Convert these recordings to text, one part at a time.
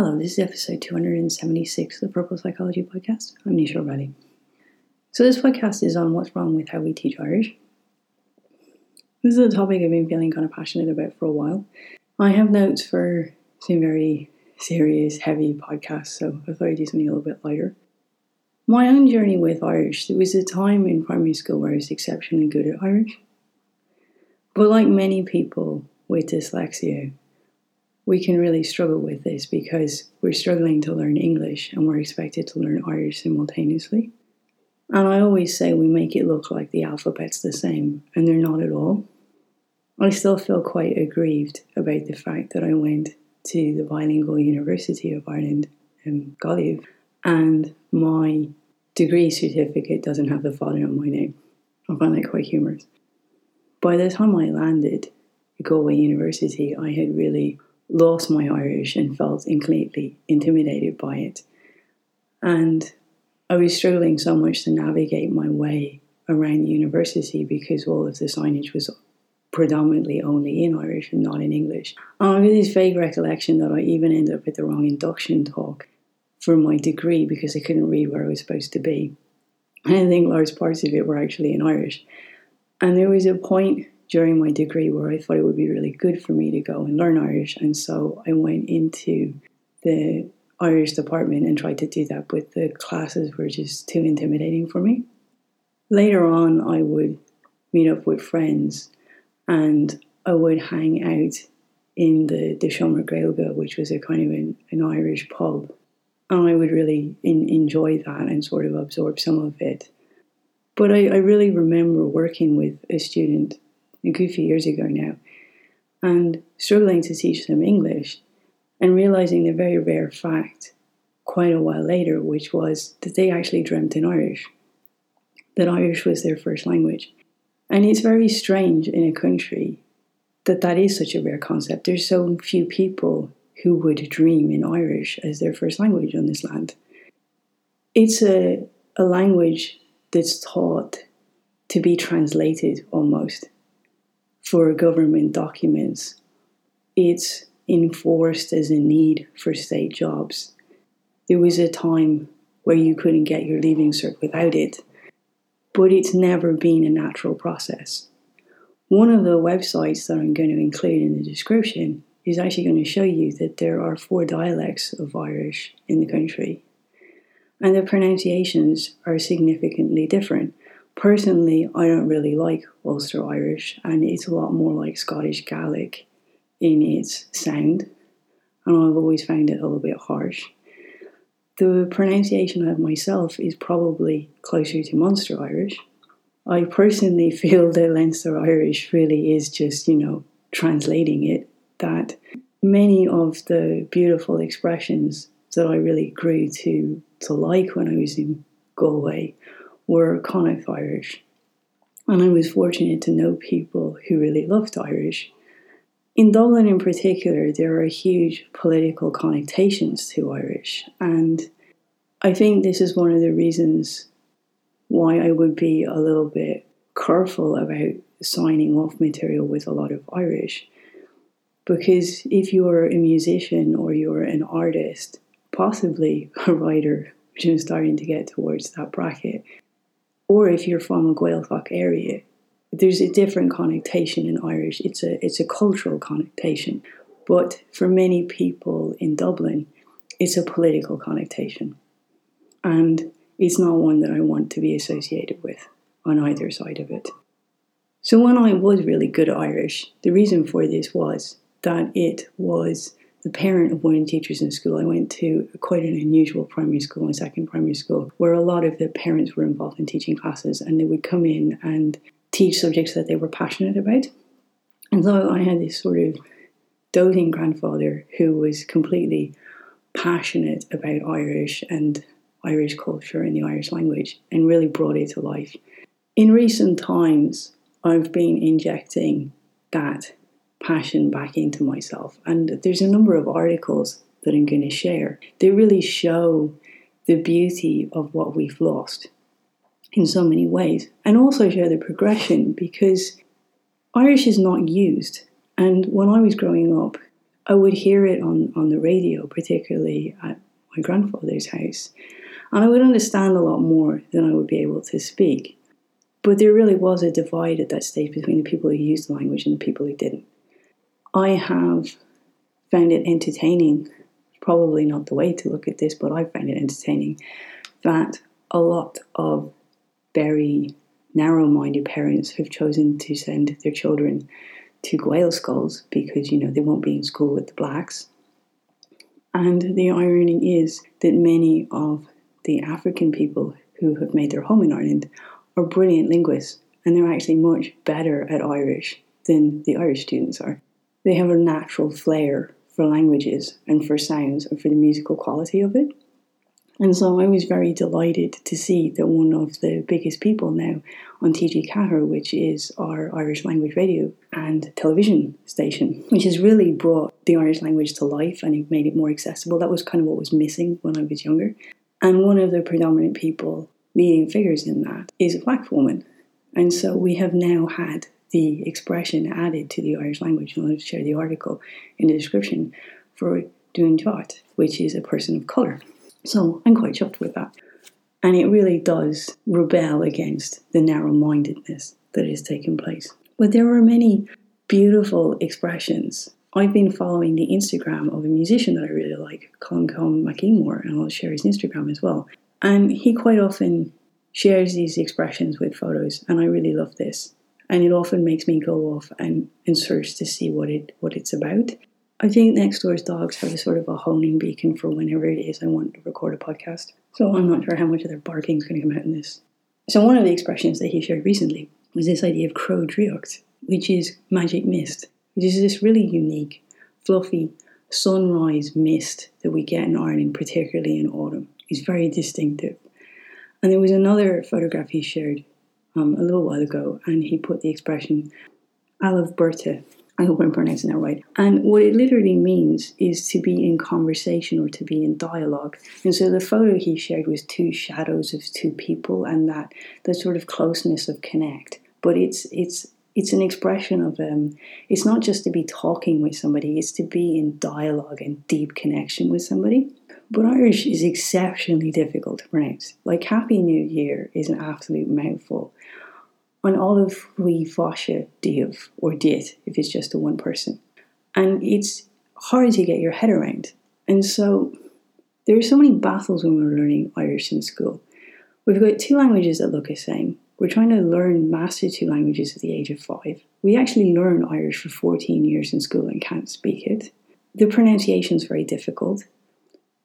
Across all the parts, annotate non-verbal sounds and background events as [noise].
Hello, this is episode 276 of the Purple Psychology Podcast. I'm Nisha O'Reilly. So, this podcast is on what's wrong with how we teach Irish. This is a topic I've been feeling kind of passionate about for a while. I have notes for some very serious, heavy podcasts, so I thought I'd do something a little bit lighter. My own journey with Irish, there was a time in primary school where I was exceptionally good at Irish. But like many people with dyslexia, we can really struggle with this because we're struggling to learn English and we're expected to learn Irish simultaneously. And I always say we make it look like the alphabet's the same, and they're not at all. I still feel quite aggrieved about the fact that I went to the bilingual University of Ireland um, in Galway and my degree certificate doesn't have the fada on my name. I find that quite humorous. By the time I landed at Galway University, I had really lost my Irish and felt completely intimidated by it. And I was struggling so much to navigate my way around the university because all of the signage was predominantly only in Irish and not in English. And I have this vague recollection that I even ended up at the wrong induction talk for my degree because I couldn't read where I was supposed to be. And I think large parts of it were actually in Irish. And there was a point during my degree where I thought it would be really good for me to go and learn Irish. And so I went into the Irish department and tried to do that, but the classes were just too intimidating for me. Later on, I would meet up with friends and I would hang out in the, the Seomra Gaeilge, which was a kind of an, an Irish pub. And I would really in, enjoy that and sort of absorb some of it. But I, I really remember working with a student a few years ago now, and struggling to teach them English and realizing the very rare fact quite a while later, which was that they actually dreamt in Irish, that Irish was their first language. And it's very strange in a country that that is such a rare concept. There's so few people who would dream in Irish as their first language on this land. It's a, a language that's taught to be translated almost for government documents. It's enforced as a need for state jobs. There was a time where you couldn't get your leaving cert without it, but it's never been a natural process. One of the websites that I'm going to include in the description is actually going to show you that there are four dialects of Irish in the country, and the pronunciations are significantly different. Personally, I don't really like Ulster Irish, and it's a lot more like Scottish Gaelic in its sound, and I've always found it a little bit harsh. The pronunciation of myself is probably closer to Munster Irish. I personally [laughs] feel that Leinster Irish really is just, you know, translating it, that many of the beautiful expressions that I really grew to, to like when I was in Galway were Connacht Irish. And I was fortunate to know people who really loved Irish. In Dublin, in particular, there are huge political connotations to Irish. And I think this is one of the reasons why I would be a little bit careful about signing off material with a lot of Irish. Because if you're a musician or you're an artist, possibly [laughs] a writer, which I'm starting to get towards that bracket, or if you're from a Gaeltacht area, there's a different connotation in Irish. It's a it's a cultural connotation, but for many people in Dublin, it's a political connotation, and it's not one that I want to be associated with on either side of it. So when I was really good at Irish, the reason for this was that it was the parent of one of the teachers in school. I went to quite an unusual primary school, my second primary school, where a lot of the parents were involved in teaching classes and they would come in and teach subjects that they were passionate about. And so I had this sort of doting grandfather who was completely passionate about Irish and Irish culture and the Irish language and really brought it to life. In recent times, I've been injecting that passion back into myself. And there's a number of articles that I'm going to share. They really show the beauty of what we've lost in so many ways and also show the progression because Irish is not used. And when I was growing up, I would hear it on, on the radio, particularly at my grandfather's house, and I would understand a lot more than I would be able to speak. But there really was a divide at that stage between the people who used the language and the people who didn't. I have found it entertaining, probably not the way to look at this, but I found it entertaining that a lot of very narrow minded parents have chosen to send their children to Gael schools because, you know, they won't be in school with the blacks. And the irony is that many of the African people who have made their home in Ireland are brilliant linguists and they're actually much better at Irish than the Irish students are. They have a natural flair for languages and for sounds and for the musical quality of it. And so I was very delighted to see that one of the biggest people now on TG4, which is our Irish language radio and television station, which has really brought the Irish language to life and made it more accessible. That was kind of what was missing when I was younger. And one of the predominant people, leading figures in that, is a black woman. And so we have now had the expression added to the Irish language. And I'll share the article in the description for Dún Teart, which is a person of colour. So I'm quite chuffed with that. And it really does rebel against the narrow mindedness that is taking place. But there are many beautiful expressions. I've been following the Instagram of a musician that I really like, Colin Colm Mac Con Iomaire, and I'll share his Instagram as well. And he quite often shares these expressions with photos, and I really love this. And it often makes me go off and, and search to see what it what it's about. I think next door's dogs have a sort of a honing beacon for whenever it is I want to record a podcast. So I'm not sure how much of their barking is going to come out in this. So one of the expressions that he shared recently was this idea of ceo draíocht, which is magic mist, which is this really unique, fluffy sunrise mist that we get in Ireland, particularly in autumn. It's very distinctive. And there was another photograph he shared um, a little while ago, and he put the expression Aleph Berta, I hope I'm pronouncing that right. And what it literally means is to be in conversation or to be in dialogue. And so the photo he shared was two shadows of two people and that that sort of closeness of connect. But it's it's it's an expression of um, it's not just to be talking with somebody, it's to be in dialogue and deep connection with somebody. But Irish is exceptionally difficult to pronounce. Like Happy New Year is an absolute mouthful all of we Vasha Div or Dit if it's just a one person. And it's hard to get your head around. And so there are so many battles when we're learning Irish in school. We've got two languages that look the same. We're trying to learn master two languages at the age of five. We actually learn Irish for 14 years in school and can't speak it. The pronunciation is very difficult.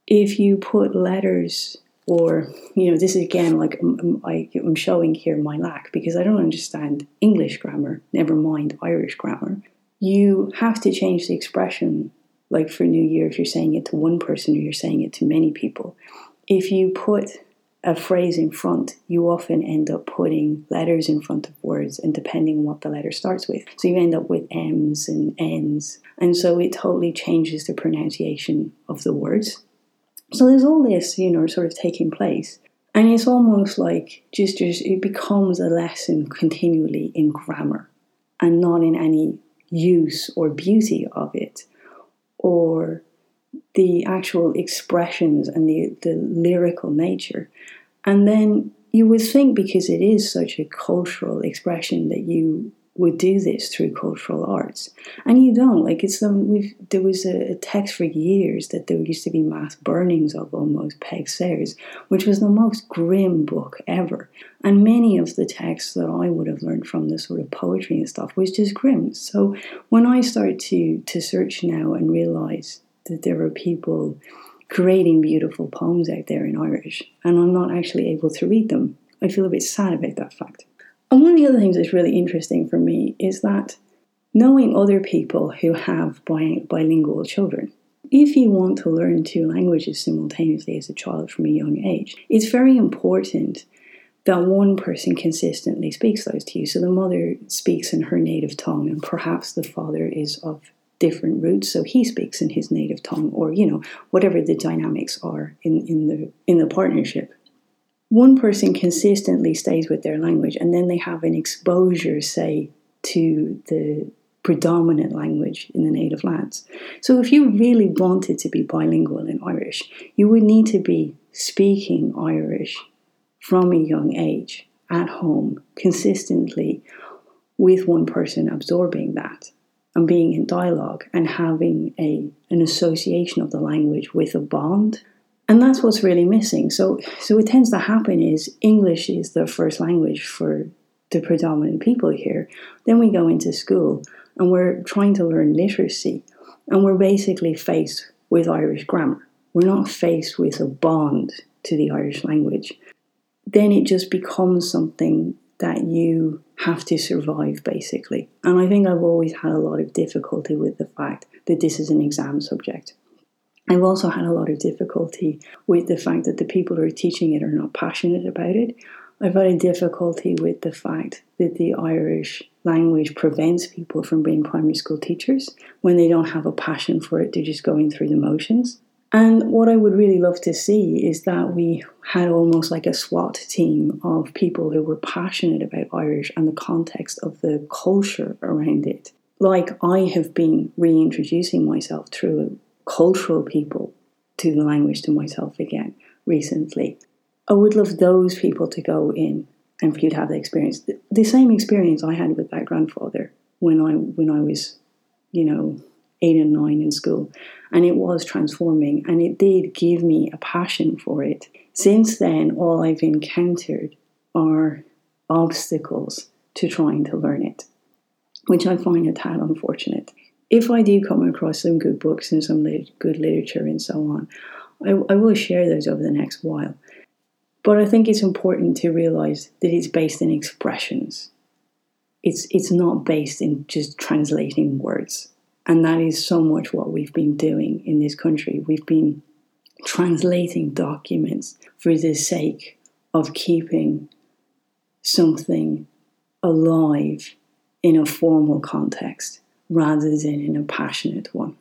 If you put letters or you know this is again like I'm, showing here my lack because i don't understand english grammar never mind irish grammar. You have to change the expression like for new year if you're saying it to one person or you're saying it to many people. If you put a phrase in front you often end up putting letters in front of words and depending on what the letter starts with. So you end up with m's and n's. And so it totally changes the pronunciation of the words so there's all this, you know, sort of taking place. And it's almost like just, just it becomes a lesson continually in grammar and not in any use or beauty of it or the actual expressions and the, the lyrical nature. And then you would think because it is such a cultural expression that you would do this through cultural arts, and you don't. Like it's we've there was a, a, text for years that there used to be mass burnings of almost Peig Sayers, which was the most grim book ever. And many of the texts that I would have learned from the sort of poetry and stuff was just grim. So when I start to to search now and realize that there are people creating beautiful poems out there in Irish, and I'm not actually able to read them, I feel a bit sad about that fact. And one of the other things that's really interesting for me is that knowing other people who have bilingual children, if you want to learn two languages simultaneously as a child from a young age, it's very important that one person consistently speaks those to you. So the mother speaks in her native tongue, and perhaps the father is of different roots, so he speaks in his native tongue, or you know, whatever the dynamics are in, in the in the partnership one person consistently stays with their language and then they have an exposure, say, to the predominant language in the native lands. So, if you really wanted to be bilingual in Irish, you would need to be speaking Irish from a young age at home consistently with one person absorbing that and being in dialogue and having a an association of the language with a bond and that's what's really missing so so what tends to happen is english is the first language for the predominant people here then we go into school and we're trying to learn literacy and we're basically faced with irish grammar we're not faced with a bond to the irish language then it just becomes something that you have to survive, basically. And I think I've always had a lot of difficulty with the fact that this is an exam subject. I've also had a lot of difficulty with the fact that the people who are teaching it are not passionate about it. I've had a difficulty with the fact that the Irish language prevents people from being primary school teachers when they don't have a passion for it, they're just going through the motions. And what I would really love to see is that we had almost like a SWAT team of people who were passionate about Irish and the context of the culture around it. Like I have been reintroducing myself through cultural people to the language to myself again recently. I would love those people to go in and for you to have the experience, the same experience I had with that grandfather when I when I was, you know, eight and nine in school. And it was transforming and it did give me a passion for it. Since then, all I've encountered are obstacles to trying to learn it, which I find a tad unfortunate. If I do come across some good books and some lit- good literature and so on, I, I will share those over the next while. But I think it's important to realize that it's based in expressions. It's, it's not based in just translating words. And that is so much what we've been doing in this country. We've been translating documents for the sake of keeping something alive in a formal context rather than in a passionate one.